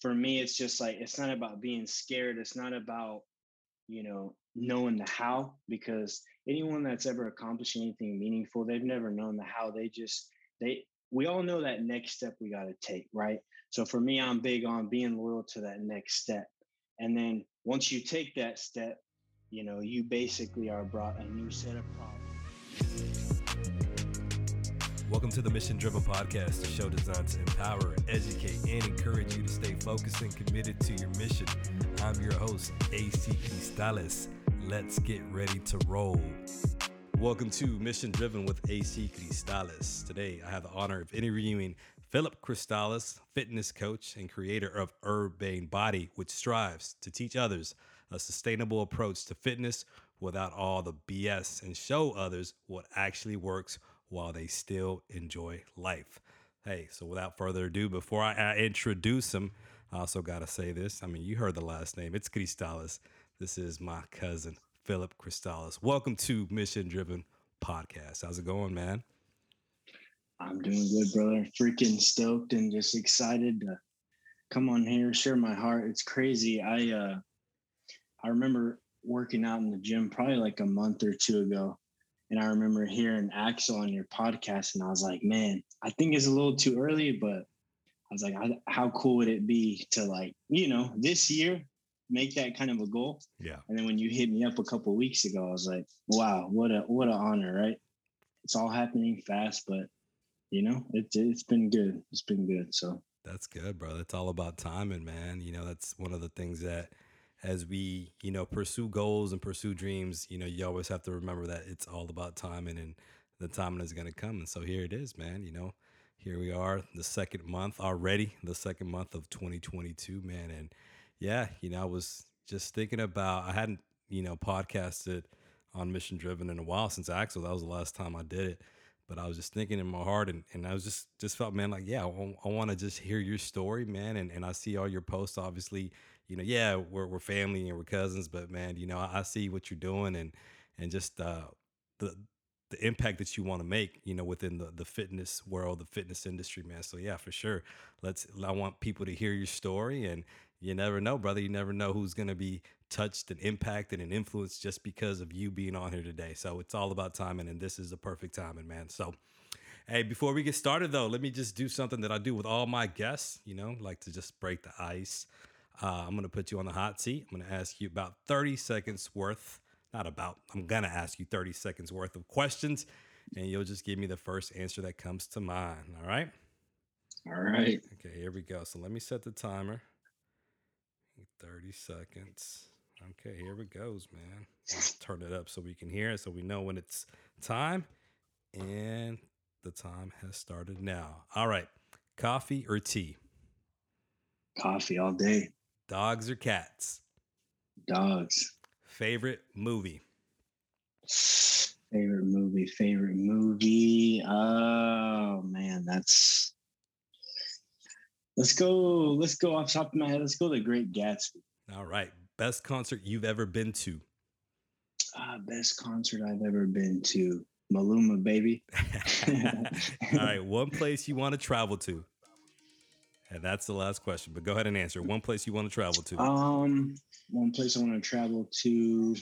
for me, it's just like it's not about being scared. It's not about you know knowing the how because anyone that's ever accomplished anything meaningful, they've never known the how. They just they we all know that next step we got to take, right? So for me, I'm big on being loyal to that next step. And then once you take that step, you know, you basically are brought a new set of problems. Welcome to the Mission Driven Podcast, a show designed to empower, educate, and encourage you to stay focused and committed to your mission. I'm your host, AC Cristales. Let's get ready to roll. Welcome to Mission Driven with AC Cristales. Today, I have the honor of interviewing Philip Cristales, fitness coach and creator of Urbane Body, which strives to teach others a sustainable approach to fitness without all the BS and show others what actually works while they still enjoy life. Hey, so without further ado, before I, I introduce him, I also got to say this. I mean, you heard the last name. It's Cristales. This is my cousin, Philip Cristales. Welcome to Mission Driven Podcast. How's it going, man? I'm doing good, brother. Freaking stoked and just excited to come on here, share my heart. It's crazy. I uh I remember working out in the gym probably like a month or two ago. And I remember hearing Axel on your podcast, and I was like, man, I think it's a little too early, but I was like, how cool would it be to like, you know, this year make that kind of a goal? Yeah. And then when you hit me up a couple weeks ago, I was like, wow, what a what an honor, right? It's all happening fast, but you know, it's it's been good. It's been good. So that's good, bro. It's all about timing, man. You know, that's one of the things that as we you know pursue goals and pursue dreams you know you always have to remember that it's all about timing and the timing is going to come. And so here it is man you know here we are the second month already the second month of 2022 man. And yeah you know i was just thinking about i hadn't you know podcasted on mission driven in a while since axel. That was the last time i did it. But I was just thinking in my heart and, and I was just just felt man like yeah I, I want to just hear your story man. And, and I see all your posts obviously you know, yeah, we're we're family and we're cousins, but man, you know, I, I see what you're doing and and just uh, the the impact that you want to make, you know, within the the fitness world, the fitness industry, man. So yeah, for sure. Let's I want people to hear your story and you never know, brother. You never know who's going to be touched and impacted and influenced just because of you being on here today. So it's all about timing, and this is the perfect timing, man. So, hey, before we get started, though, let me just do something that I do with all my guests. You know, like to just break the ice. Uh, I'm going to put you on the hot seat. I'm going to ask you about 30 seconds worth, not about, I'm going to ask you 30 seconds worth of questions, and you'll just give me the first answer that comes to mind. All right? All right. Okay, here we go. So let me set the timer. 30 seconds. Okay, here it goes, man. Let's turn it up so we can hear it so we know when it's time. And the time has started now. All right. Coffee or tea? Coffee all day. Dogs or cats? Dogs. Favorite movie? Favorite movie, favorite movie. Oh man, that's let's go, let's go off top of my head. Let's go the Great Gatsby. All right. Best concert you've ever been to? Uh, best concert I've ever been to. Maluma, baby. All right. One place you want to travel to? And that's the last question. But go ahead and answer. One place you want to travel to? Um, one place I want to travel to.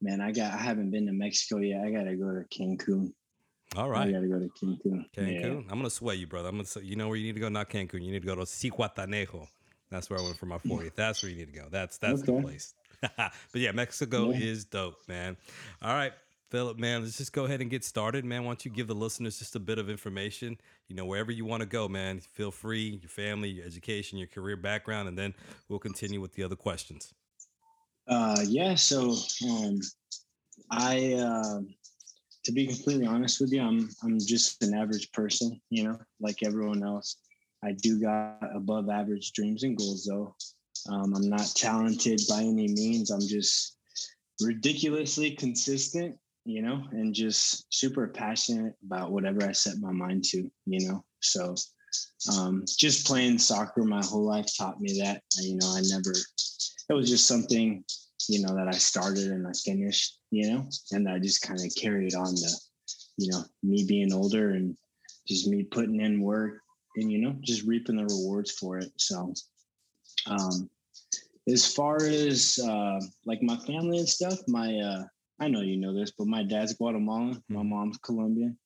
Man, I got. I haven't been to Mexico yet. I gotta go to Cancun. All right. I gotta go to Cancun. Cancun. Yeah. I'm gonna sway you, brother. I'm gonna. Say, you know where you need to go? Not Cancun. You need to go to Zihuatanejo. That's where I went for my 40th. That's where you need to go. That's that's okay. the place. but yeah, Mexico yeah. is dope, man. All right. Philip, man, let's just go ahead and get started, man. Why don't you give the listeners just a bit of information? You know, wherever you want to go, man. Feel free, your family, your education, your career background, and then we'll continue with the other questions. Uh, yeah. So, um, I, uh, to be completely honest with you, I'm I'm just an average person. You know, like everyone else. I do got above average dreams and goals, though. Um, I'm not talented by any means. I'm just ridiculously consistent you know, and just super passionate about whatever I set my mind to, you know. So um, just playing soccer my whole life taught me that. You know, I never, it was just something, you know, that I started and I finished, you know, and I just kind of carried on the, you know, me being older and just me putting in work and, you know, just reaping the rewards for it. So Um, as far as uh, like my family and stuff, my uh, I know you know this, but my dad's Guatemalan, my Mhm. mom's Colombian.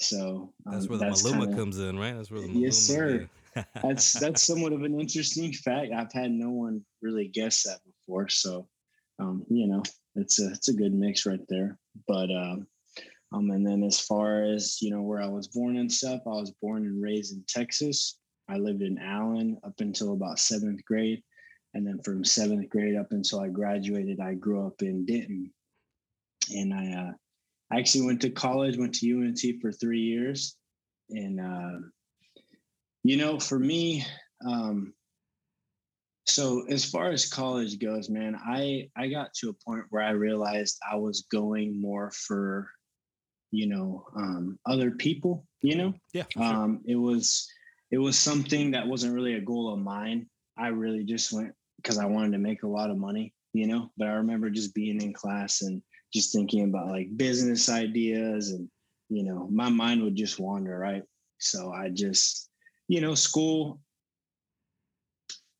So That's um, where the that's Maluma kind of comes in, right? That's where the yes, Maluma, sir. yeah. That's that's somewhat of an interesting fact. I've had no one really guess that before. So um, you know, it's a it's a good mix right there. But um, um, and then as far as you know where I was born and stuff, I was born and raised in Texas. I lived in Allen up until about seventh grade, and then from seventh grade up until I graduated, I grew up in Denton, and I uh, I actually went to college, went to UNT for three years, and uh, you know, for me, um, so as far as college goes, man, I I got to a point where I realized I was going more for, you know, um, other people. You know, yeah, sure. um, it was it was something that wasn't really a goal of mine. I really just went because I wanted to make a lot of money. You know, but I remember just being in class and just thinking about like business ideas and you know my mind would just wander right? So i just you know school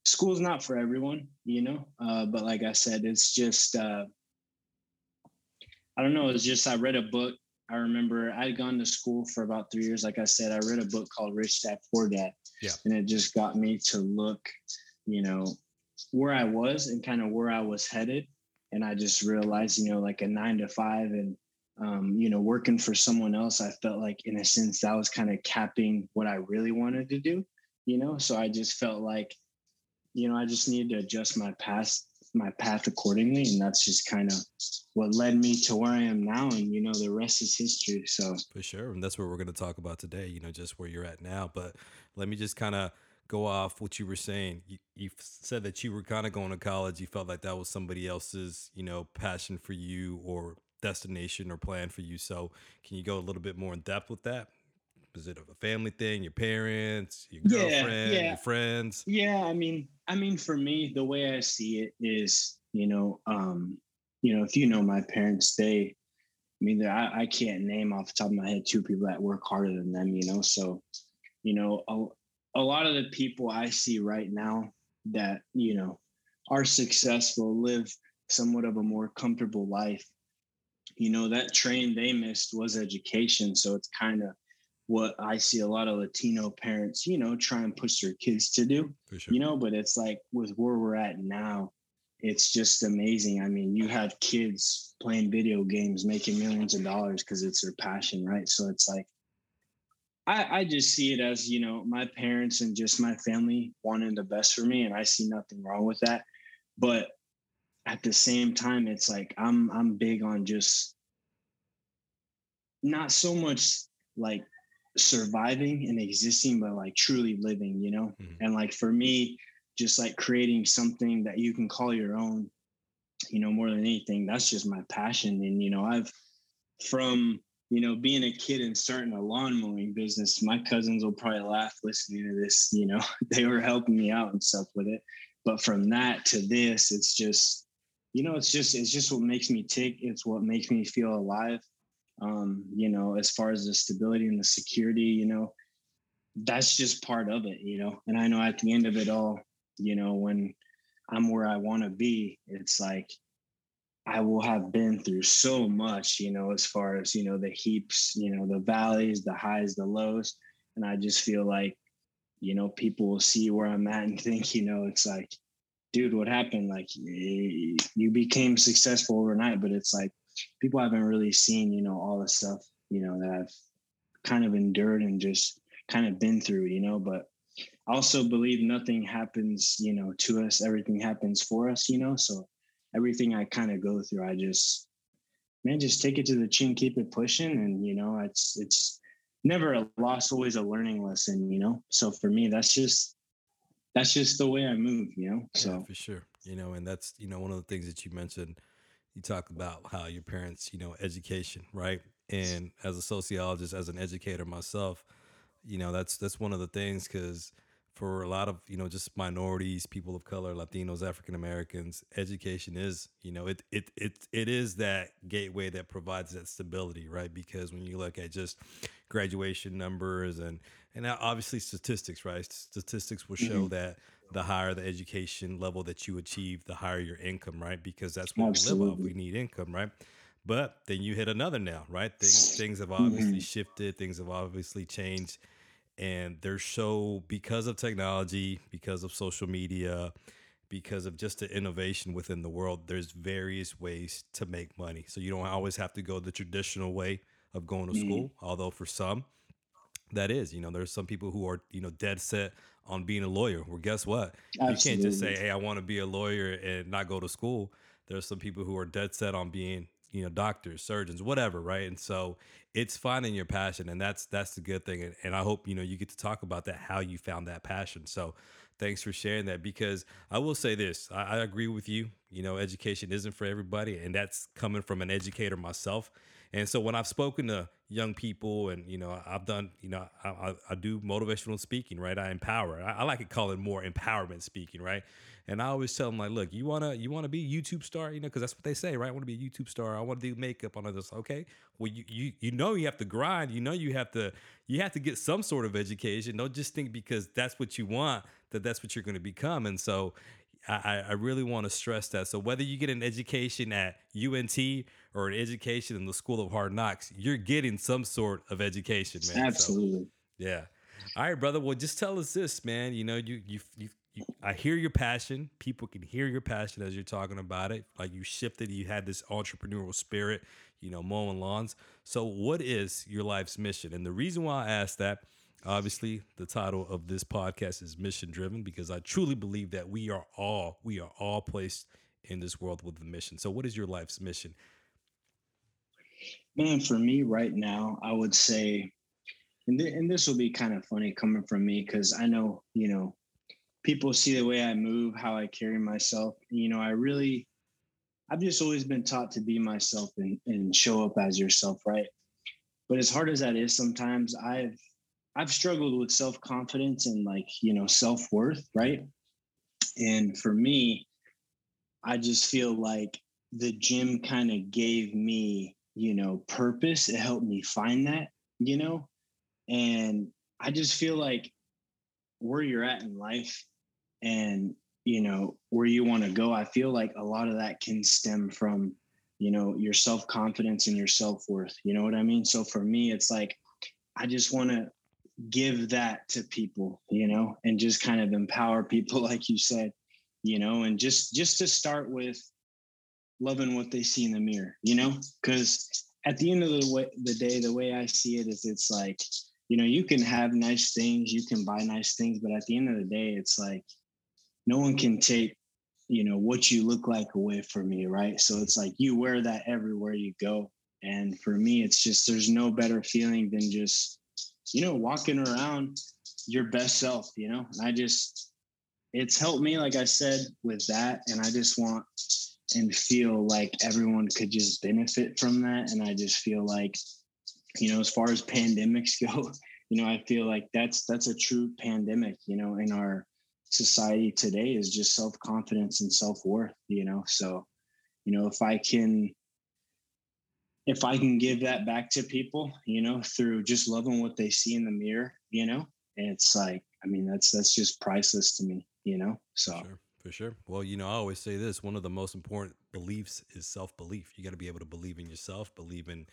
school's not for everyone you know? Uh, but like i said it's just uh, i don't know it's just i read a book. I remember i'd gone to school for about three years. Like i said i read a book called rich dad poor dad. Yeah. and it just got me to look you know where i was and kind of where i was headed and i just realized you know like a nine to five and um, you know working for someone else i felt like in a sense that was kind of capping what i really wanted to do you know so i just felt like you know i just needed to adjust my past my path accordingly and that's just kind of what led me to where i am now and you know the rest is history so For sure. And that's what we're going to talk about today, you know, just where you're at now. But let me just kind of go off what you were saying. You, you said that you were kind of going to college. You felt like that was somebody else's, you know, passion for you or destination or plan for you. So can you go a little bit more in depth with that? Is it a family thing, your parents, your Yeah, girlfriend, yeah. your friends? Yeah, I mean, I mean, for me, the way I see it is, you know, um, you know, if you know my parents, they, I mean, I, I can't name off the top of my head two people that work harder than them, you know. So, you know, a, lot of the people I see right now that you know are successful, live somewhat of a more comfortable life. You know, that train they missed was education, so it's kind of what I see a lot of Latino parents, you know, try and push their kids to do, sure. you know, but it's like with where we're at now, it's just amazing. I mean, you have kids playing video games, making millions of dollars because it's their passion, right? So it's like, I, I just see it as, you know, my parents and just my family wanted the best for me, and I see nothing wrong with that. But at the same time, it's like I'm I'm big on just not so much like surviving and existing, but like truly living, you know? Mhm. And like for me, just like creating something that you can call your own, you know, more than anything, that's just my passion. And, you know, I've from, you know, being a kid and starting a lawn mowing business, my cousins will probably laugh listening to this, you know, they were helping me out and stuff with it. But from that to this, it's just, you know, it's just, it's just what makes me tick. It's what makes me feel alive um, you know, as far as the stability and the security, you know, that's just part of it, you know. And I know at the end of it all, you know, when I'm where I want to be, it's like I will have been through so much, you know, as far as, you know, the heaps, you know, the valleys, the highs, the lows. And I just feel like, you know, people will see where I'm at and think, you know, it's like, dude, what happened? Like, you became successful overnight, but it's like, people haven't really seen, you know, all the stuff, you know, that I've kind of endured and just kind of been through, you know, but I also believe nothing happens, you know, to us, everything happens for us, you know. So everything I kind of go through, I just man, just take it to the chin, keep it pushing. And you know, it's it's never a loss, always a learning lesson, you know. So for me, that's just that's just the way I move, you know. Yeah, So for sure. You know, and that's, you know, one of the things that you mentioned, you talked about how your parents, you know, education, right? And as a sociologist, as an educator myself, you know, that's that's one of the things because for a lot of, you know, just minorities, people of color, Latinos, African Americans, education is, you know, it it it it is that gateway that provides that stability, right? Because when you look at just graduation numbers and and obviously statistics, right? Statistics will show mhm. that the higher the education level that you achieve, the higher your income, right? Because that's what Absolutely. we live off. We need income, right? But then you hit another nail, right? Things things have obviously hmm shifted, things have obviously changed, and there's so because of technology, because of social media, because of just the innovation within the world, there's various ways to make money. So you don't always have to go the traditional way of going to hmm school, although for some that is, you know, there's some people who are, you know, dead set on being a lawyer. Well, guess what? You can't just say, "Hey, I want to be a lawyer and not go to school." There's some people who are dead set on being, you know, doctors, surgeons, whatever, right? And so it's finding your passion, and that's that's the good thing. And, and I hope you know you get to talk about that, how you found that passion. So thanks for sharing that because I will say this, I, I agree with you. You know, education isn't for everybody, and that's coming from an educator myself. And so when I've spoken to young people and, you know, I've done, you know, I, I, I do motivational speaking, right? I empower. I, I like to call it more empowerment speaking, right? And I always tell them like, look, you wanna you wanna be a YouTube star, you know, because that's what they say, right? I want to be a YouTube star. I want to do makeup on others. Okay, well, you you you know you have to grind. You know you have to you have to get some sort of education. Don't just think because that's what you want that that's what you're going to become. And so I, I really want to stress that. So whether you get an education at UNT or an education in the School of Hard Knocks, you're getting some sort of education, man. So Absolutely. yeah. All right, brother. Well, just tell us this, man. You know, you you you. you I hear your passion. People can hear your passion as you're talking about it. Like you shifted, you had this entrepreneurial spirit, you know, mowing lawns. So, what is your life's mission? And the reason why I ask that Obviously, the title of this podcast is Mission Driven because I truly believe that we are all we are all placed in this world with a mission. So, what is your life's mission? Man, for me right now, I would say, and, th- and this will be kind of funny coming from me because I know, you know, people see the way I move, how I carry myself. You know, I really, I've just always been taught to be myself and, and show up as yourself, right? But as hard as that is, sometimes I've I've struggled with self confidence and like you know self worth, right? And for me, I just feel like the gym kind of gave me, you know, purpose. It helped me find that, you know, and I just feel like where you're at in life and, you know, where you want to go, I feel like a lot of that can stem from, you know, your self confidence and your self worth. You know what I mean? So for me, it's like, I just want to give that to people, you know, and just kind of empower people, like you said, you know, and just just to start with loving what they see in the mirror, you know, because at the end of the way the day, the way I see it is it's like, you know, you can have nice things, you can buy nice things, but at the end of the day, it's like no one can take you know what you look like away from you right? So it's like you wear that everywhere you go. And for me it's just there's no better feeling than just you know walking around your best self you know? And i just it's helped me like i said with that. And i just want and feel like everyone could just benefit from that. And i just feel like you know as far as pandemics go you know i feel like that's that's a true pandemic you know in our society today is just self-confidence and self-worth you know? So you know if i can if i can give that back to people you know through just loving what they see in the mirror you know it's like i mean that's that's just priceless to me you know For so sure. For sure. Well, you know, I always say this one of the most important beliefs is self belief. You got to be able to believe in yourself, believe in,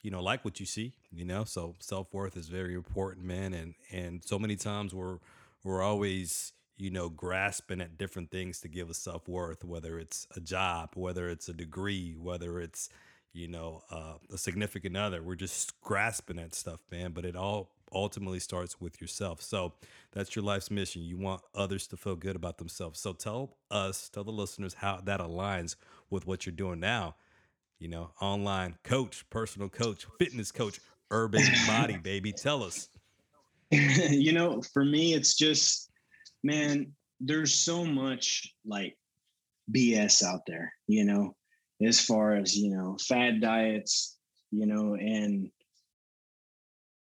you know, like what you see, you know? So self worth is very important, man. And, and so many times we're, we're always, you know, grasping at different things to give us self worth, whether it's a job, whether it's a degree, whether it's, you know, uh, a significant other. We're just grasping at stuff, man. But it all ultimately starts with yourself. So that's your life's mission. You want others to feel good about themselves. So tell us, tell the listeners how that aligns with what you're doing now. You know, online coach, personal coach, fitness coach, urban body, baby. Tell us. you know for me it's just man there's so much like bs out there you know as far as you know fad diets you know and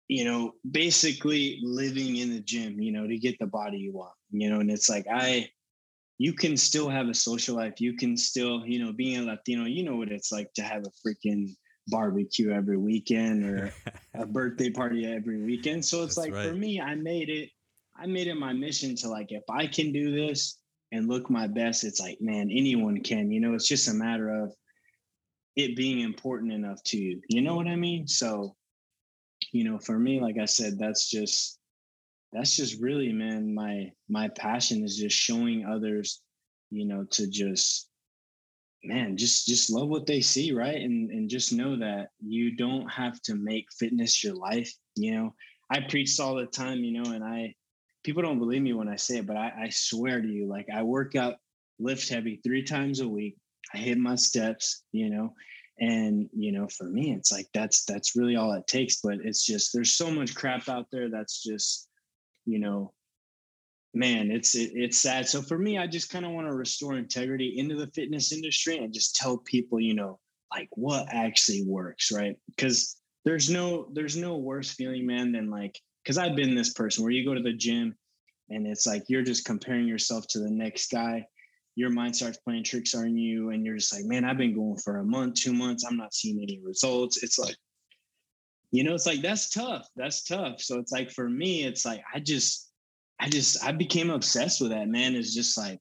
you know basically living in the gym you know to get the body you want you know and it's like i you can still have a social life. You can still you know being a latino you know what it's like to have a freaking barbecue every weekend or a birthday party every weekend. So it's That's like for me i made it I made it my mission to like, if I can do this and look my best, it's like, man, anyone can, you know, it's just a matter of it being important enough to you. You know what I mean? So, you know, for me, like I said, that's just, that's just really, man, my, my passion is just showing others, you know, to just, man, just, just love what they see. Right. And, and just know that you don't have to make fitness your life. You know, I preach all the time, you know, and I, people don't believe me when I say it, but I, I swear to you, like I work out, lift heavy three times a week. I hit my steps, you know, and you know, for me, it's like that's that's really all it takes. But it's just there's so much crap out there that's just, you know, man, it's it, it's sad. So for me, I just kind of want to restore integrity into the fitness industry and just tell people, you know, like what actually works, right? Because there's no there's no worse feeling, man, than like because I've been this person where you go to the gym and it's like you're just comparing yourself to the next guy. Your mind starts playing tricks on you, and you're just like, man, I've been going for a month, two months. I'm not seeing any results. It's like, you know, it's like that's tough. That's tough. So it's like for me, it's like I just, I just, I became obsessed with that, man. It's just like,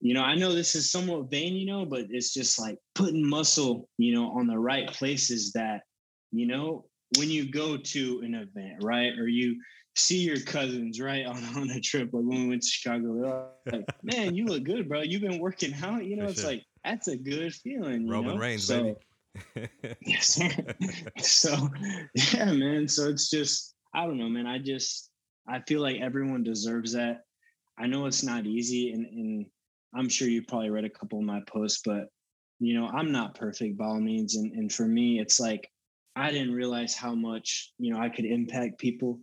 you know, I know this is somewhat vain, you know, but it's just like putting muscle, you know, on the right places that, you know, when you go to an event, right? Or you see your cousins, right, on, on a trip, like when we went to Chicago, like, man, you look good, bro. You've been working out. You know, For it's sure. like that's a good feeling. Roman know? Reigns, so, baby. yes, so yeah, man. So it's just, I don't know, man. I just I feel like everyone deserves that. I know it's not easy, and, and I'm sure you probably read a couple of my posts, but you know, I'm not perfect by all means. And and for me, it's like I didn't realize how much, you know, I could impact people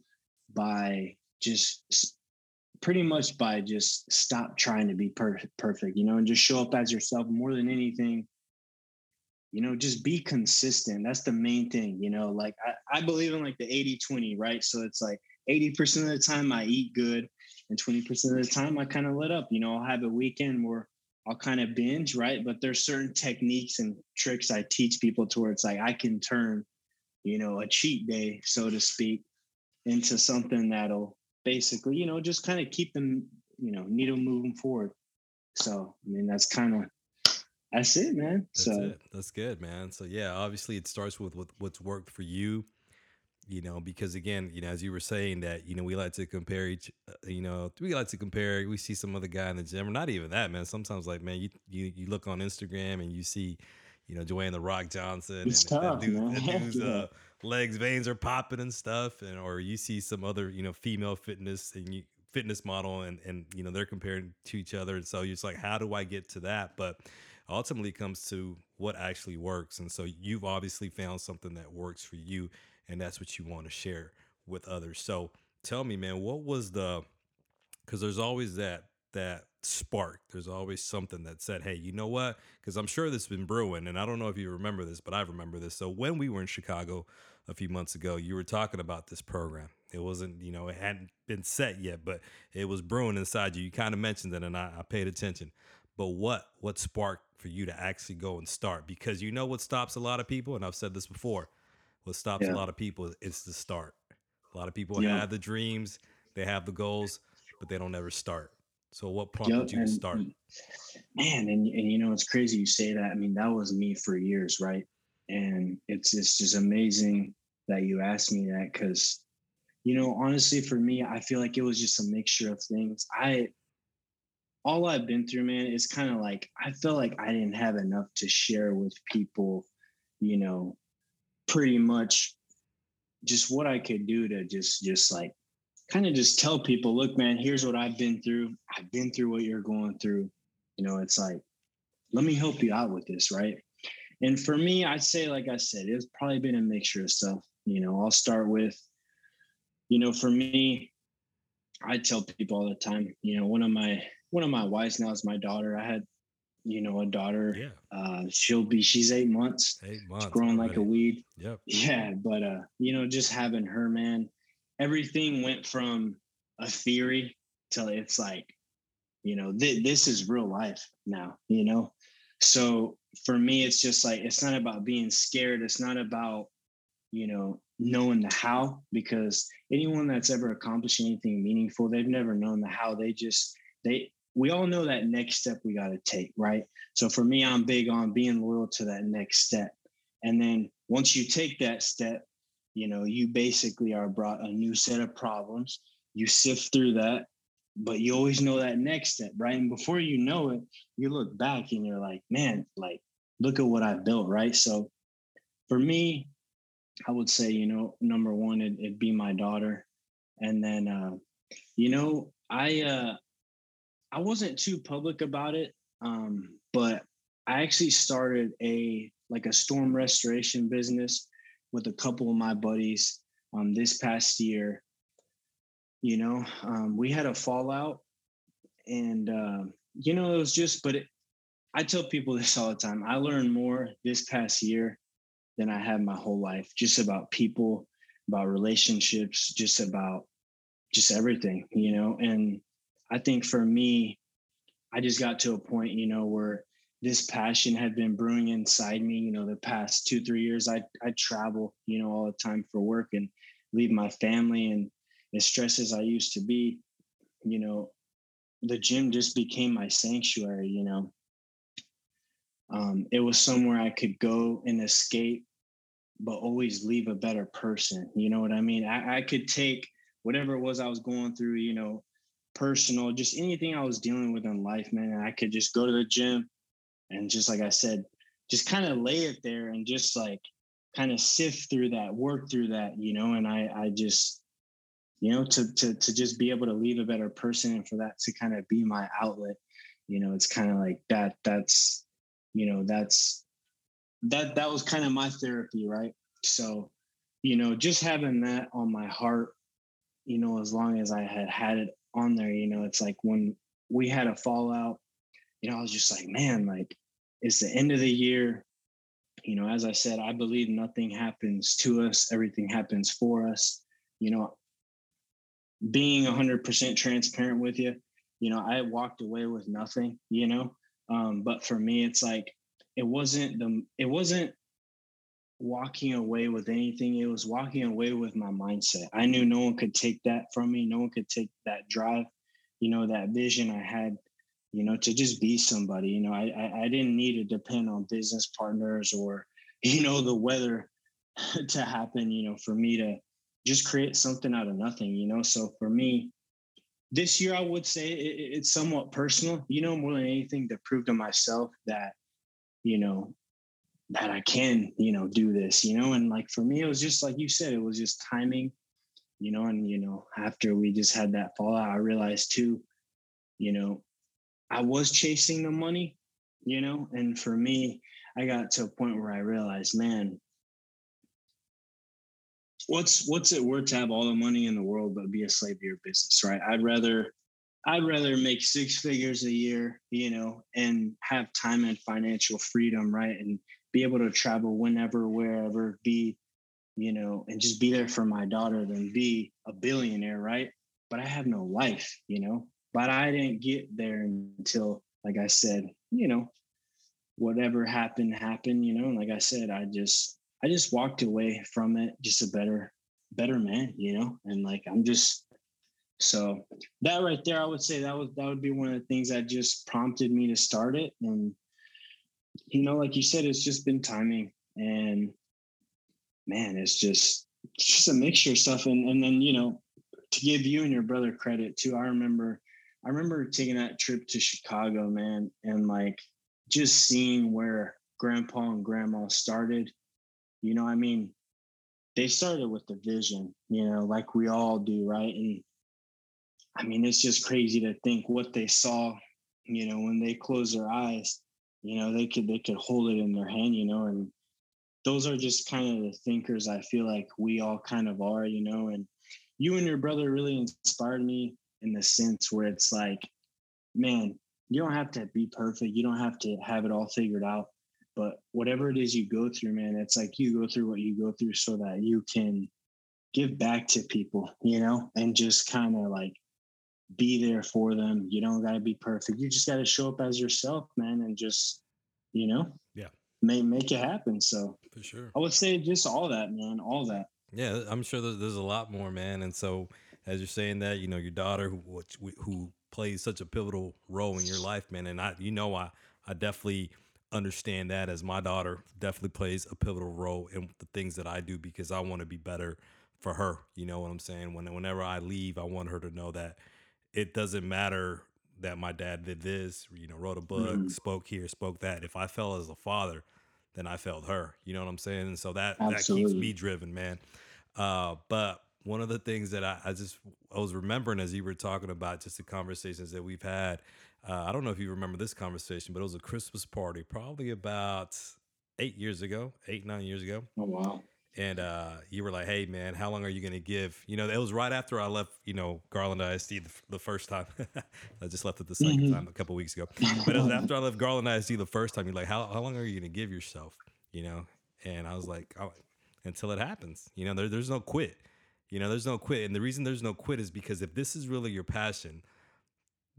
by just pretty much by just stop trying to be per- perfect, you know, and just show up as yourself more than anything. You know, just be consistent. That's the main thing, you know, like I, I believe in like the 80 20, right? So it's like 80% of the time I eat good and 20% of the time I kind of let up. You know, I'll have a weekend where I'll kind of binge, right? But there's certain techniques and tricks I teach people towards like I can turn you know, a cheat day, so to speak, into something that'll basically, you know, just kind of keep them, you know, needle moving forward. So, I mean, that's kind of that's it, man. That's so it. That's good, man. So yeah, obviously it starts with, with what's worked for you, you know, because again, you know, as you were saying that, you know, we like to compare each, uh, you know, we like to compare. We see some other guy in the gym, or not even that, man. Sometimes, like, man, you you you look on Instagram and you see you know, Dwayne the Rock Johnson. It's and tough, that dude, man. That dude's uh, legs, veins are popping and stuff. And or you see some other, you know, female fitness and you, fitness model and and you know they're comparing to each other. And so you're just like, how do I get to that? But ultimately comes to what actually works. And so you've obviously found something that works for you, and that's what you want to share with others. So tell me, man, what was the because there's always that that spark. There's always something that said, hey, you know what? Because I'm sure this has been brewing, and I don't know if you remember this, but I remember this. So when we were in Chicago a few months ago, you were talking about this program. It wasn't, you know, it hadn't been set yet, but it was brewing inside you. You kind of mentioned it, and I, I paid attention. But what what sparked for you to actually go and start? Because you know what stops a lot of people, and I've said this before. What stops yeah. a lot of people is the start. A lot of people yeah. have the dreams, they have the goals, but they don't ever start. So what prompted yep, you to start? Man, and and you know it's crazy you say that. I mean, that was me for years, right? And it's it's just amazing that you asked me that because you know, honestly, for me, I feel like it was just a mixture of things. I all I've been through, man, is kind of like I felt like I didn't have enough to share with people, you know, pretty much just what I could do to just just like kind of just tell people, look, man, here's what I've been through. I've been through what you're going through. You know, it's like, let me help you out with this, right? And for me, I'd say, like I said, it's probably been a mixture of stuff. You know, I'll start with, you know, for me, I tell people all the time, you know, one of my one of my wives now is my daughter. I had, you know, a daughter. Yeah. Uh, she'll be she's eight months. Eight months. growing already. like a weed. Yep. Yeah. But uh, you know, just having her, man, everything went from a theory till it's like, you know, th- this is real life now, you know? So for me, it's just like, it's not about being scared. It's not about, you know, knowing the how because anyone that's ever accomplished anything meaningful, they've never known the how. They just they we all know that next step we got to take, right? So for me, I'm big on being loyal to that next step. And then once you take that step, you know, you basically are brought a new set of problems. You sift through that, but you always know that next step, right? And before you know it, you look back and you're like, man, like, look at what I've built, right? So for me, I would say, you know, number one, it, would be my daughter. And then, uh, you know, I, uh, I wasn't too public about it, um, but I actually started a like a storm restoration business with a couple of my buddies um, this past year. You know, um, we had a fallout, and uh, you know it was just. But it, I tell people this all the time. I learned more this past year than I have my whole life, just about people, about relationships, just about just everything. You know, and I think for me, I just got to a point, you know, where this passion had been brewing inside me. You know, the past two, three years, I I travel, you know, all the time for work and leave my family and as stressed as I used to be, you know, the gym just became my sanctuary, you know. Um, it was somewhere I could go and escape, but always leave a better person. You know what I mean? I, I could take whatever it was I was going through, you know, personal, just anything I was dealing with in life, man. And I could just go to the gym and just like I said, just kind of lay it there and just like kind of sift through that, work through that, you know. And I, I just, you know, to to to just be able to leave a better person and for that to kind of be my outlet, you know, it's kind of like that. That's, you know, that's that that was kind of my therapy, right? So, you know, just having that on my heart, you know, as long as I had had it on there, you know, it's like when we had a fallout, you know, I was just like, man, like it's the end of the year. You know, as I said, I believe nothing happens to us, everything happens for us. You know, being 100% transparent with you, you know, I walked away with nothing, you know. Um, but for me, it's like, it wasn't the, it wasn't walking away with anything. It was walking away with my mindset. I knew no one could take that from me. No one could take that drive, you know, that vision I had, you know, to just be somebody. You know, I I, I didn't need to depend on business partners or, you know, the weather to happen, you know, for me to just create something out of nothing, you know. So for me, this year I would say it, it's somewhat personal, you know, more than anything to prove to myself that, you know, that I can, you know, do this, you know, and like for me, it was just like you said, it was just timing, you know, and you know, after we just had that fallout, I realized too, you know, I was chasing the money, you know, and for me, I got to a point where I realized, man, what's what's it worth to have all the money in the world but be a slave to your business, right? I'd rather I'd rather make six figures a year, you know, and have time and financial freedom, right? And be able to travel whenever, wherever, be, you know, and just be there for my daughter than be a billionaire, right? But I have no life, you know. But I didn't get there until, like I said, you know, whatever happened, happened, you know. And like I said, I just I just walked away from it just a better, better man, you know, and like I'm just so that right there, I would say that was that would be one of the things that just prompted me to start it. And you know, like you said, it's just been timing and man, it's just it's just a mixture of stuff. And and then, you know, to give you and your brother credit too, I remember I remember taking that trip to Chicago, man, and like just seeing where grandpa and grandma started. You know, I mean, they started with the vision, you know, like we all do, right? And I mean, it's just crazy to think what they saw, you know, when they closed their eyes you know they could they could hold it in their hand you know and those are just kind of the thinkers i feel like we all kind of are you know? And you and your brother really inspired me in the sense where it's like man you don't have to be perfect. You don't have to have it all figured out but whatever it is you go through man it's like you go through what you go through so that you can give back to people you know and just kind of like be there for them. You don't got to be perfect. You just got to show up as yourself, man, and just, you know, yeah, make make it happen. So for sure, I would say just all that, man, all that. Yeah, I'm sure there's, there's a lot more, man. And so, as you're saying that, you know, your daughter who who plays such a pivotal role in your life, man, and I, you know, I I definitely understand that as my daughter definitely plays a pivotal role in the things that I do because I want to be better for her. You know what I'm saying? When whenever I leave, I want her to know that it doesn't matter that my dad did this, you know, wrote a book, mm-hmm. spoke here, spoke that. If I fell as a father, then I failed her. You know what I'm saying? And so that Absolutely. that keeps me driven, man. Uh, but one of the things that I, I, just I was remembering as you were talking about just the conversations that we've had. Uh, I don't know if you remember this conversation, but it was a Christmas party, probably about eight years ago, eight nine years ago. Oh wow! and uh, you were like, "Hey, man, how long are you going to give?" You know, it was right after I left. You know, Garland ISD the, the first time. I just left it the 2nd mm-hmm. time a couple weeks ago, but it was after I left Garland ISD the first time. You're like, "How how long are you going to give yourself?" You know, and I was like, oh, "Until it happens." You know, there, there's no quit. You know, there's no quit, and the reason there's no quit is because if this is really your passion,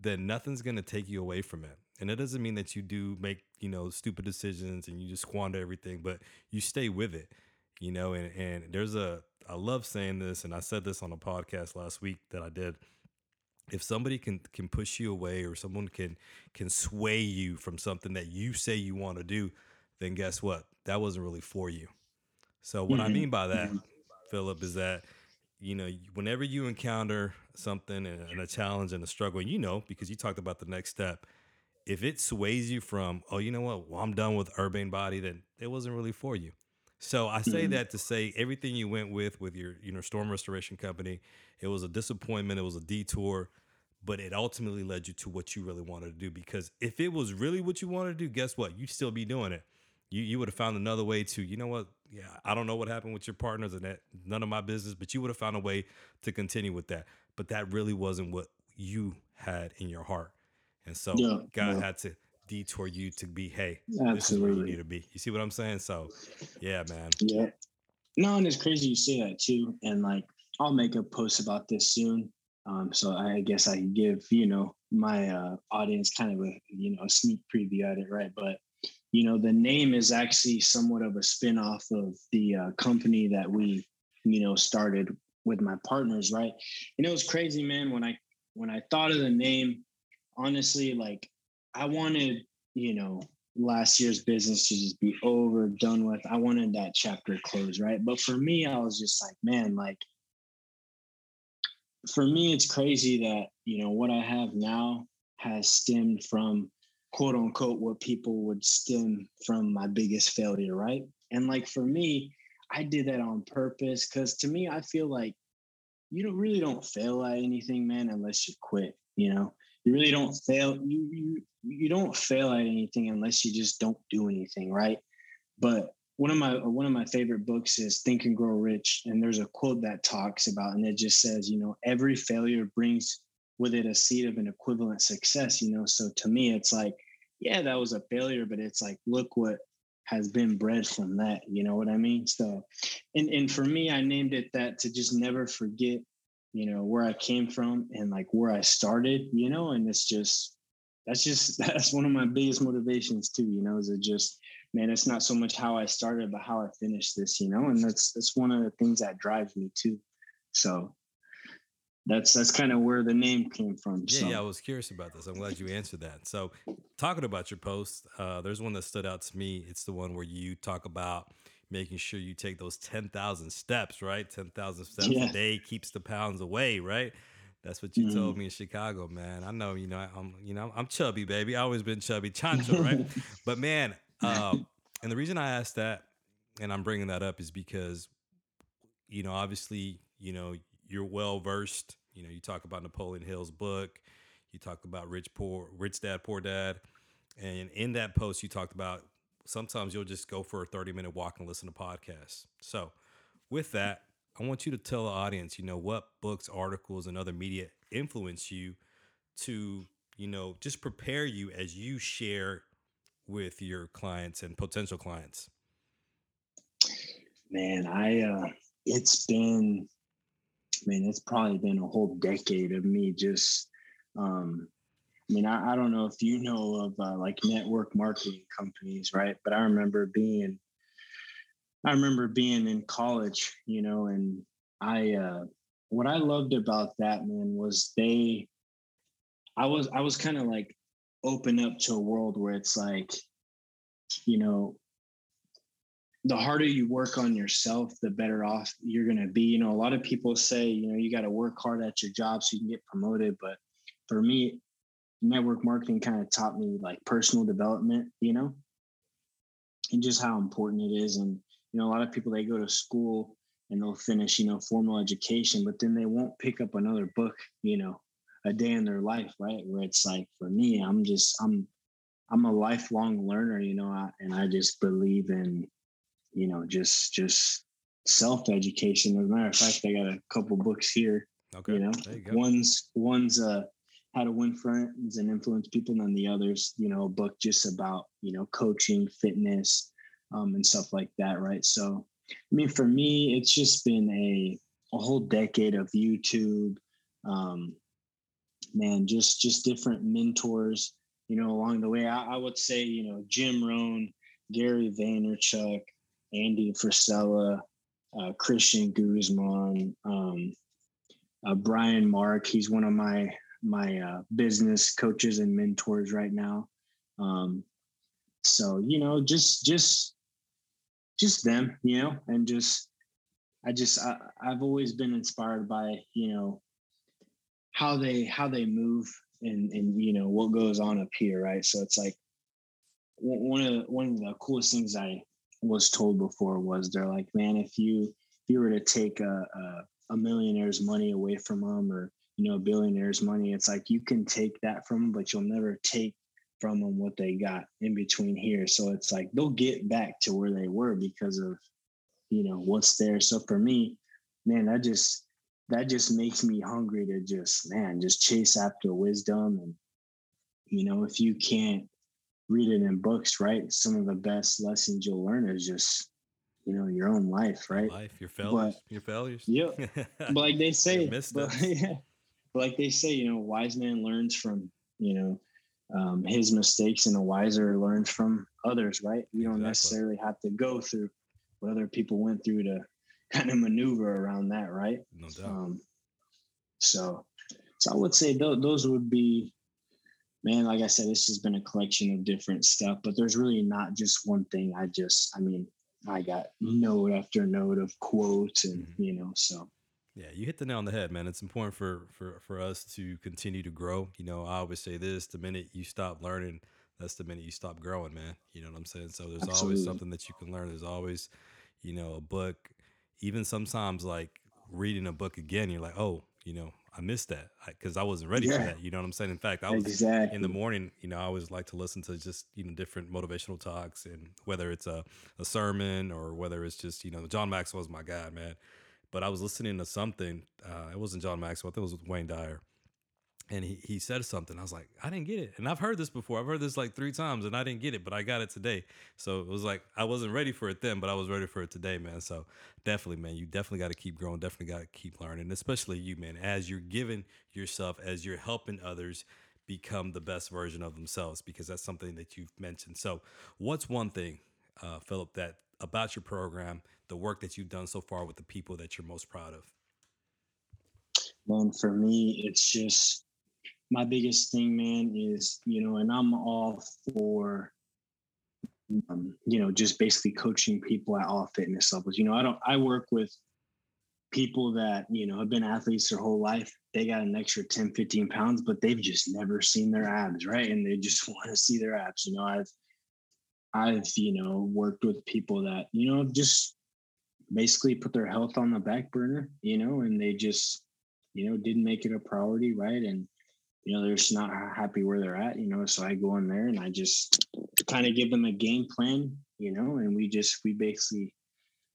then nothing's going to take you away from it. And it doesn't mean that you do make you know stupid decisions and you just squander everything, but you stay with it you know, and, and there's a, I love saying this, and I said this on a podcast last week that I did. If somebody can can push you away, or someone can can sway you from something that you say you want to do, then guess what? That wasn't really for you. So what mm-hmm. I mean by that, mm-hmm. Philip, is that you know whenever you encounter something and, and a challenge and a struggle, and you know because you talked about the next step, if it sways you from, oh, you know what, well, I'm done with urbane body, then it wasn't really for you. So I say mm-hmm. that to say everything you went with with your you know storm restoration company, it was a disappointment, it was a detour, but it ultimately led you to what you really wanted to do. Because if it was really what you wanted to do, guess what? You'd still be doing it. You you would have found another way to, you know what? Yeah, I don't know what happened with your partners and that none of my business, but you would have found a way to continue with that. But that really wasn't what you had in your heart. And so yeah, God yeah. had to detour you to be, hey, Absolutely. this is where you need to be. You see what I'm saying? So, yeah, man. Yeah. No, and it's crazy you say that too. And like, I'll make a post about this soon. Um, so I guess I can give you know my uh, audience kind of a you know a sneak preview at it, right? But you know the name is actually somewhat of a spin-off of the uh, company that we you know started with my partners, right? And it was crazy, man. When I when I thought of the name, honestly, like I wanted, you know, last year's business to just be over, done with. I wanted that chapter closed, right? But for me, I was just like, man, like for me, it's crazy that, you know, what I have now has stemmed from quote unquote what people would stem from my biggest failure, right? And like for me, I did that on purpose because to me, I feel like you don't really don't fail at anything, man, unless you quit, you know? you really don't fail you you you don't fail at anything unless you just don't do anything right but one of my one of my favorite books is think and grow rich and there's a quote that talks about and it just says you know every failure brings with it a seed of an equivalent success you know? So to me it's like yeah that was a failure but it's like look what has been bred from that you know what i mean? So and and for me i named it that to just never forget you know where i came from and like where i started you know? And it's just that's just that's one of my biggest motivations too you know? Is it just man it's not so much how i started but how i finished this you know? And that's that's one of the things that drives me too. So that's that's kind of where the name came from yeah so. yeah i was curious about this i'm glad you answered that so talking about your post uh, there's one that stood out to me it's the one where you talk about making sure you take those 10,000 steps, right? 10,000 steps yeah. a day keeps the pounds away, right? That's what you mm-hmm. told me in Chicago, man. I know, you know, I'm, you know, I'm chubby, baby. I always been chubby, chancho, right? but man, uh, and the reason I asked that, and I'm bringing that up, is because, you know, obviously, you know, you're well versed. You know, you talk about Napoleon Hill's book, you talk about Rich Poor, Rich Dad Poor Dad, and in that post, you talked about sometimes you'll just go for a 30 minute walk and listen to podcasts. So, with that, I want you to tell the audience, you know, what books, articles, and other media influence you to, you know, just prepare you as you share with your clients and potential clients. Man, I, uh, it's been, I mean, it's probably been a whole decade of me just, um, I mean, I, I don't know if you know of uh, like network marketing companies, right? But I remember being I remember being in college, you know, and I uh what I loved about that man was they I was I was kind of like open up to a world where it's like, you know, the harder you work on yourself, the better off you're going to be. You know, a lot of people say, you know, you got to work hard at your job so you can get promoted. But for me, network marketing kind of taught me like personal development, you know, and just how important it is. And, you know, a lot of people, they go to school and they'll finish, you know, formal education, but then they won't pick up another book, you know, a day in their life, right? Where it's like, for me, I'm just, I'm, I'm a lifelong learner, you know, and I just believe in you know, just just self education. As a matter of fact, I got a couple books here. Okay. You know, you one's one's uh how to win friends and influence people, and then the others, you know, a book just about you know coaching, fitness, um, and stuff like that, right? So, I mean, for me, it's just been a a whole decade of YouTube, um, man, just just different mentors, you know, along the way. I, I would say, you know, Jim Rohn, Gary Vaynerchuk, Andy Frisella, uh, Christian Guzman, um, uh, Brian Mark. He's one of my my uh, business coaches and mentors right now. Um, so you know, just just just them, you know, and just I just I, I've always been inspired by you know how they how they move and and you know what goes on up here, right? So it's like one of the, one of the coolest things I was told before was they're like, man, if you if you were to take a, a, a millionaire's money away from them or you know a billionaire's money, it's like you can take that from them, but you'll never take from them what they got in between here. So it's like they'll get back to where they were because of you know what's there. So for me, man, that just that just makes me hungry to just man just chase after wisdom and you know if you can't read it in books, right? Some of the best lessons you'll learn is just, you know, your own life, right? Life, your failures, but, your failures. Yep. but like they say, but, yeah, like they say, you know, wise man learns from, you know, um, his mistakes and a wiser learns from others, right? You don't necessarily have to go through what other people went through to kind of maneuver around that, right? No doubt. Um, so, so I would say th- those would be man, like I said, this has been a collection of different stuff, but there's really not just one thing. I just, I mean, I got note after note of quotes and, mm-hmm. you know, so. Yeah, you hit the nail on the head, man. It's important for, for, for us to continue to grow. You know, I always say this, the minute you stop learning, that's the minute you stop growing, man. You know what I'm saying? So there's Absolutely. always something that you can learn. There's always, you know, a book, even sometimes like reading a book again, you're like, oh, you know, I missed that because I, I, wasn't ready yeah. for that. You know what I'm saying? In fact, I was exactly. in the morning. You know, I always like to listen to just you know different motivational talks, and whether it's a, a sermon or whether it's just you know John Maxwell's my guy, man. But I was listening to something. Uh, it wasn't John Maxwell. I think it was Wayne Dyer, and he, he said something. I was like, I didn't get it. And I've heard this before. I've heard this like three times and I didn't get it, but I got it today. So it was like, I wasn't ready for it then, but I was ready for it today, man. So definitely, man, you definitely got to keep growing. Definitely got to keep learning, especially you, man, as you're giving yourself, as you're helping others become the best version of themselves, because that's something that you've mentioned. So what's one thing, uh, Philip, that about your program, the work that you've done so far with the people that you're most proud of? Man, for me, it's just my biggest thing, man, is you know, and I'm all for um, you know, just basically coaching people at all fitness levels. You know, I don't I work with people that, you know, have been athletes their whole life. They got an extra 10, 15 pounds, but they've just never seen their abs, right? And they just want to see their abs. You know, I've I've, you know, worked with people that, you know, just basically put their health on the back burner, you know, and they just, you know, didn't make it a priority, right? And you know, they're just not happy where they're at, you know. So I go in there and I just kind of give them a game plan, you know, and we just we basically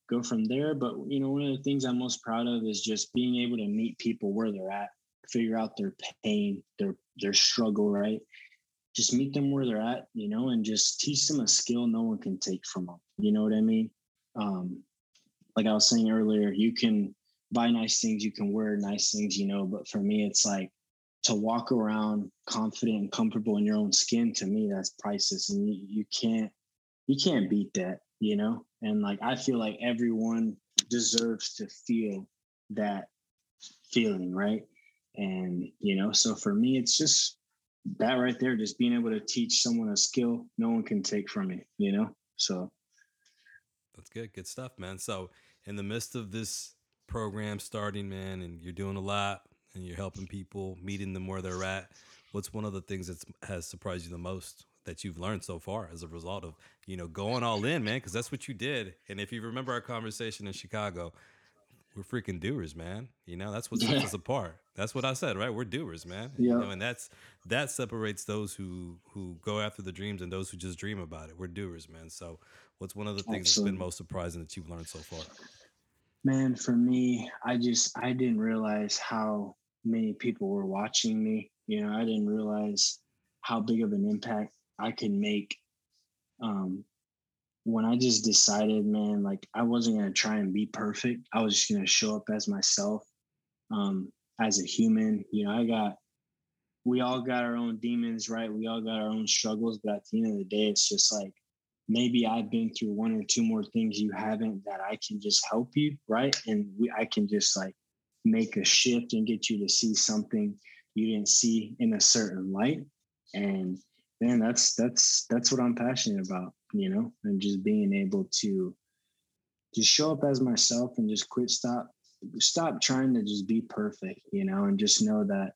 go from there. But you know, one of the things I'm most proud of is just being able to meet people where they're at, figure out their pain, their their struggle, right? Just meet them where they're at, you know, and just teach them a skill no one can take from them. You know what I mean? Um, like I was saying earlier, you can buy nice things, you can wear nice things, you know, but for me, it's like to walk around confident and comfortable in your own skin to me that's priceless and you, you can't you can't beat that you know? And like I feel like everyone deserves to feel that feeling, right? And you know, so for me, it's just that right there, just being able to teach someone a skill no one can take from me, you know? So that's good. Good stuff, man. So in the midst of this program starting, man, and you're doing a lot and you're helping people, meeting them where they're at. What's one of the things that has surprised you the most that you've learned so far as a result of you know going all in, man? Because that's what you did. And if you remember our conversation in Chicago, we're freaking doers, man. You know that's what sets us apart. That's what I said, right? We're doers, man. Yeah. You know, and that's that separates those who who go after the dreams and those who just dream about it. We're doers, man. So, what's one of the things Absolutely. that's been most surprising that you've learned so far? Man, for me, I just I didn't realize how many people were watching me. You know, I didn't realize how big of an impact I could make. Um, when I just decided, man, like I wasn't gonna try and be perfect. I was just gonna show up as myself, um, as a human. You know, I got we all got our own demons, right? We all got our own struggles, but at the end of the day, it's just like maybe I've been through one or two more things you haven't that I can just help you, right? And we, I can just like make a shift and get you to see something you didn't see in a certain light. And man, that's that's that's what I'm passionate about, you know, and just being able to just show up as myself and just quit stop stop trying to just be perfect, you know, and just know that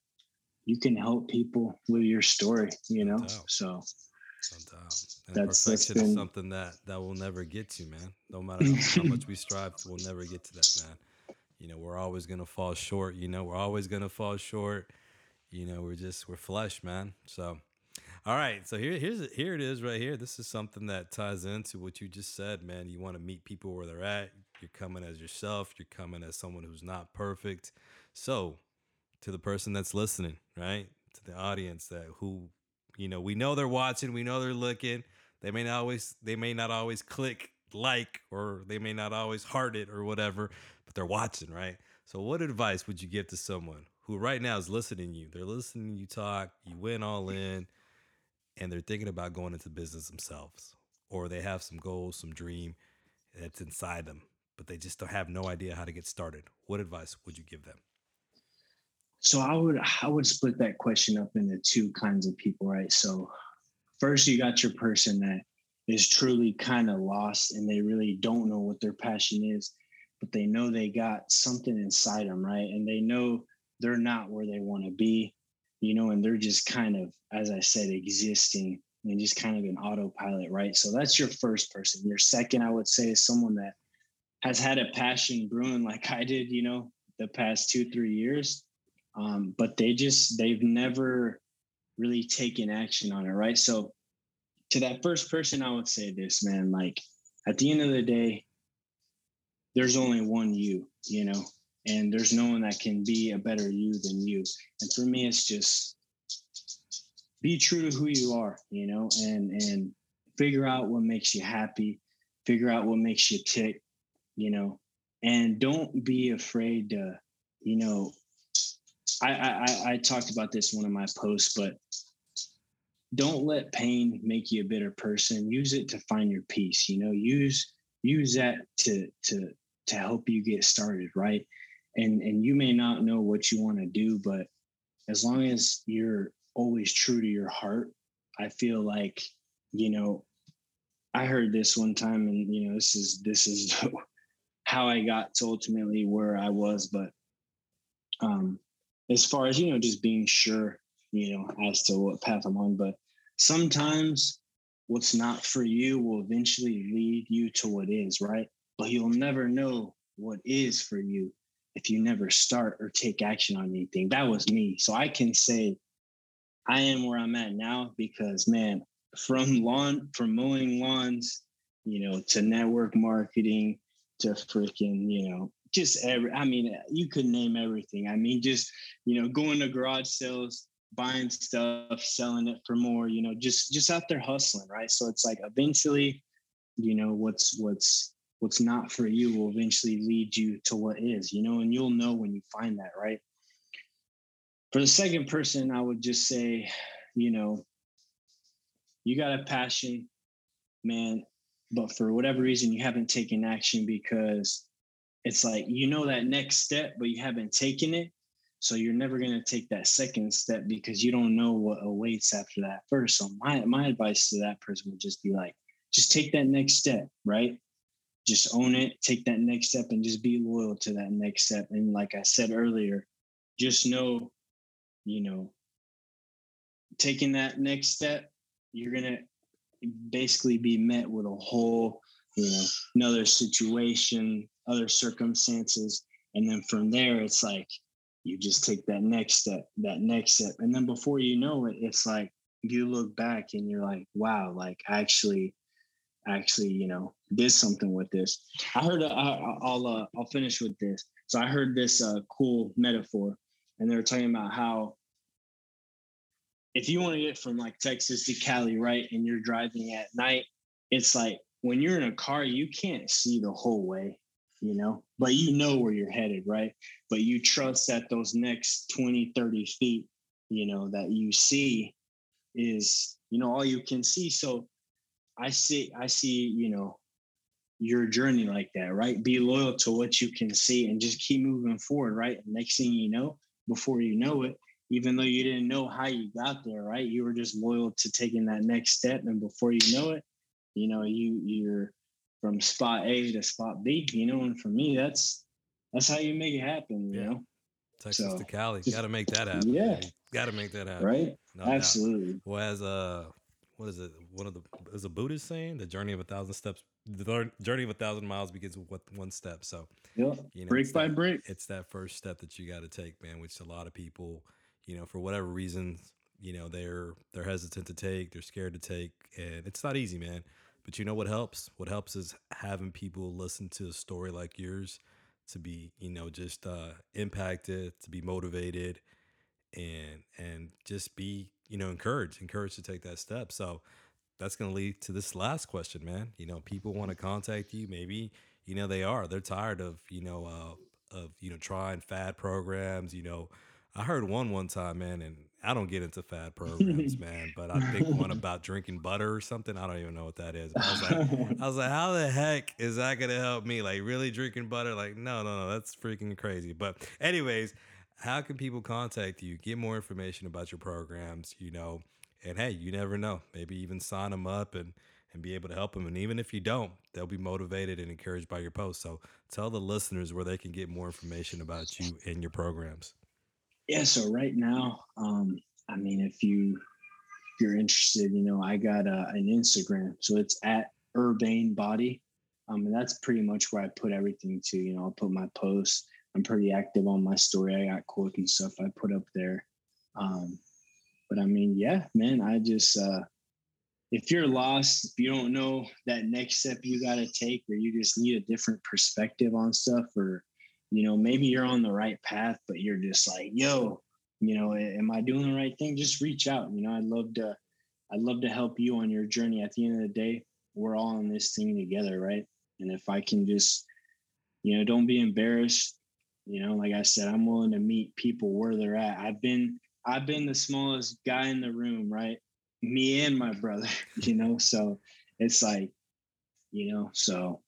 you can help people with your story, you know. So and that's, perfection that's been, is something that that will never get to, man. No matter how, how much we strive, we'll never get to that, man. You know, we're always gonna fall short. You know, we're always gonna fall short. You know, we're just we're flesh, man. So, all right. So here here's here it is right here. This is something that ties into what you just said, man. You want to meet people where they're at. You're coming as yourself. You're coming as someone who's not perfect. So, to the person that's listening, right? To the audience that who you know, we know they're watching, we know they're looking. They may not always they may not always click like or they may not always heart it or whatever, but they're watching, right? So what advice would you give to someone who right now is listening to you? They're listening you talk, you went all in, and they're thinking about going into business themselves. Or they have some goals, some dream that's inside them, but they just don't have no idea how to get started. What advice would you give them? So I would I would split that question up into two kinds of people, right? So first you got your person that is truly kind of lost and they really don't know what their passion is, but they know they got something inside them, right? And they know they're not where they want to be, you know, and they're just kind of, as I said, existing and just kind of an autopilot, right? So that's your first person. Your second, I would say, is someone that has had a passion brewing like I did, you know, the past two, three years um, but they just they've never really taken action on it right so to that first person i would say this man like at the end of the day there's only one you you know and there's no one that can be a better you than you and for me it's just be true to who you are you know and and figure out what makes you happy figure out what makes you tick you know and don't be afraid to you know I, I I talked about this in one of my posts, but don't let pain make you a bitter person. Use it to find your peace. You know, use use that to to to help you get started, right? And and you may not know what you want to do, but as long as you're always true to your heart, I feel like, you know, I heard this one time and you know, this is this is how I got to ultimately where I was, but um as far as you know just being sure you know as to what path i'm on but sometimes what's not for you will eventually lead you to what is right but you'll never know what is for you if you never start or take action on anything. That was me. So i can say i am where i'm at now because man from lawn from mowing lawns you know to network marketing to freaking you know just every i mean you could name everything. I mean just you know going to garage sales buying stuff selling it for more you know just just out there hustling right? So it's like eventually you know what's what's what's not for you will eventually lead you to what is you know and you'll know when you find that right for the second person i would just say you know you got a passion man but for whatever reason you haven't taken action because it's like you know that next step, but you haven't taken it. So you're never going to take that second step because you don't know what awaits after that first. So my my advice to that person would just be like, just take that next step, right? Just own it, take that next step, and just be loyal to that next step. And like I said earlier, just know, you know, taking that next step, you're gonna basically be met with a whole, you know, another situation, other circumstances. And then from there, it's like you just take that next step, that next step. And then before you know it, it's like you look back and you're like, wow, like actually, actually, you know, did something with this. I heard, uh, I'll, uh, I'll finish with this. So I heard this uh, cool metaphor and they were talking about how if you want to get from like Texas to Cali, right, and you're driving at night, it's like when you're in a car, you can't see the whole way you know, but you know where you're headed, right? But you trust that those next 20, 30 feet, you know, that you see is, you know, all you can see. So I see, I see, you know, your journey like that, right? Be loyal to what you can see and just keep moving forward, right? And next thing you know, before you know it, even though you didn't know how you got there, right? You were just loyal to taking that next step. And before you know it, you know, you you're from spot A to spot B, you know, and for me, that's that's how you make it happen, you yeah. know. Texas so, to Cali, got to make that happen. Yeah, got to make that happen. Right. No Absolutely. Doubt. Well, as a what is it? One of the is a Buddhist saying, "The journey of a thousand steps, the journey of a thousand miles begins with one step." So, yeah, you know, brick by that, brick, it's that first step that you got to take, man. Which a lot of people, you know, for whatever reasons, you know, they're they're hesitant to take, they're scared to take, and it's not easy, man. But you know what helps? What helps is having people listen to a story like yours to be, you know, just uh, impacted, to be motivated, and and just be, you know, encouraged, encouraged to take that step. So that's going to lead to this last question, man. You know, people want to contact you. Maybe you know they are. They're tired of you know uh, of you know trying fad programs. You know, I heard one one time, man, and I don't get into fad programs, man, but I think one about drinking butter or something. I don't even know what that is. I was like, I was like, how the heck is that gonna help me? Like, really drinking butter? Like, no, no, no, that's freaking crazy. But, anyways, how can people contact you? Get more information about your programs, you know, and hey, you never know. Maybe even sign them up and and be able to help them. And even if you don't, they'll be motivated and encouraged by your post. So tell the listeners where they can get more information about you and your programs. Yeah, so right now, um, I mean, if you if you're interested, you know, I got uh, an Instagram, so it's at Urbane Body, um, and that's pretty much where I put everything to. You know, I'll put my posts. I'm pretty active on my story. I got quotes and stuff I put up there. Um, but I mean, yeah, man, I just uh, if you're lost, if you don't know that next step you got to take, or you just need a different perspective on stuff, or you know, maybe you're on the right path, but you're just like, yo, you know, am I doing the right thing? Just reach out. You know, I'd love to, I'd love to help you on your journey. At the end of the day, we're all in this thing together, right? And if I can just, you know, don't be embarrassed. You know, like I said, I'm willing to meet people where they're at. I've been, I've been the smallest guy in the room, right? Me and my brother, you know, so it's like, you know, so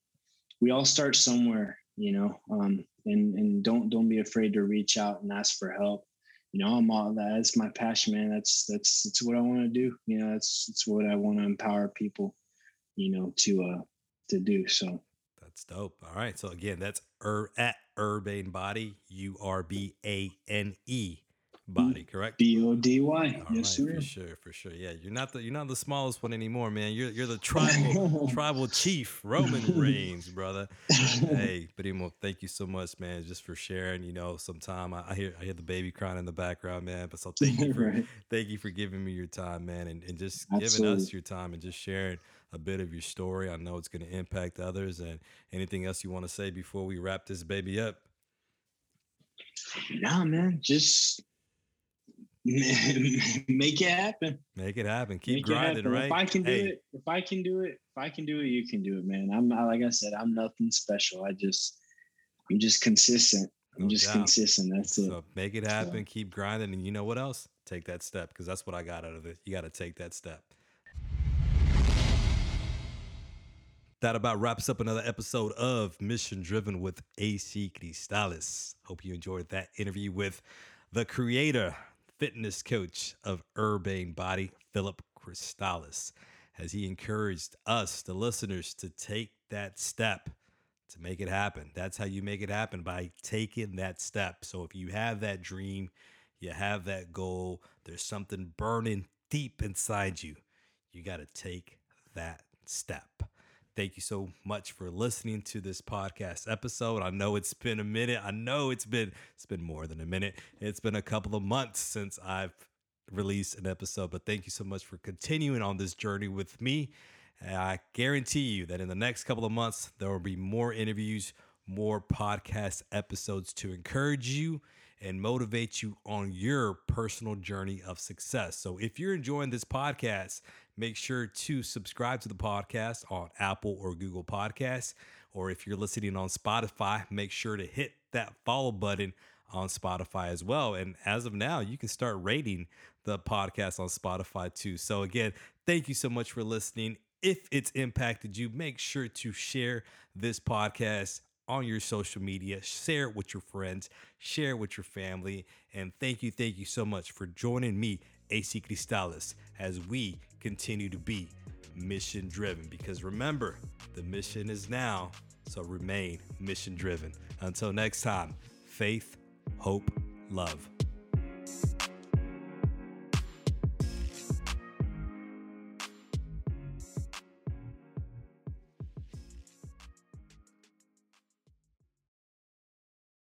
we all start somewhere, you know. Um, and and don't don't be afraid to reach out and ask for help. You know i'm all that's my passion man. That's that's that's what i want to do. You know that's that's what i want to empower people you know to uh to do so. That's dope. All right. So again that's ur at urbane body u-r-b-a-n-e body, correct? B O D Y. Yes, right, sir. For sure, for sure. Yeah, you're not the you're not the smallest one anymore, man. You're you're the tribal tribal chief, Roman Reigns, brother. hey, Primo, thank you so much, man, just for sharing. You know, sometime I, I, hear I hear the baby crying in the background, man. But so thank you for right. thank you for giving me your time, man, and, and just Absolutely. giving us your time and just sharing a bit of your story. I know it's going to impact others. And anything else you want to say before we wrap this baby up? Nah, man, just make it happen. Make it happen. Keep make grinding, right? If I can do hey. it, if I can do it, if I can do it, you can do it, man. I'm not like I said, I'm nothing special. I just I'm just consistent. I'm no just doubt. consistent. That's so it. Make it happen. So. Keep grinding, and you know what else? Take that step because that's what I got out of it. You got to take that step. That about wraps up another episode of Mission Driven with AC Cristales. Hope you enjoyed that interview with the creator, fitness coach of Urbane Body, Philip Cristales, as he encouraged us, the listeners, to take that step to make it happen. That's how you make it happen by taking that step. So if you have that dream, you have that goal, there's something burning deep inside you, you got to take that step. Thank you so much for listening to this podcast episode. I know it's been a minute. I know it's been it's been more than a minute. It's been a couple of months since I've released an episode, but thank you so much for continuing on this journey with me. I guarantee you that in the next couple of months there will be more interviews, more podcast episodes to encourage you and motivate you on your personal journey of success. So if you're enjoying this podcast, make sure to subscribe to the podcast on Apple or Google Podcasts. Or if you're listening on Spotify, make sure to hit that follow button on Spotify as well. And as of now, you can start rating the podcast on Spotify too. So, again, thank you so much for listening. If it's impacted you, make sure to share this podcast on your social media, share it with your friends, share it with your family. And thank you, thank you so much for joining me, AC Cristales, as we continue to be mission driven. Because remember, the mission is now, so remain mission driven. Until next time, faith, hope, love.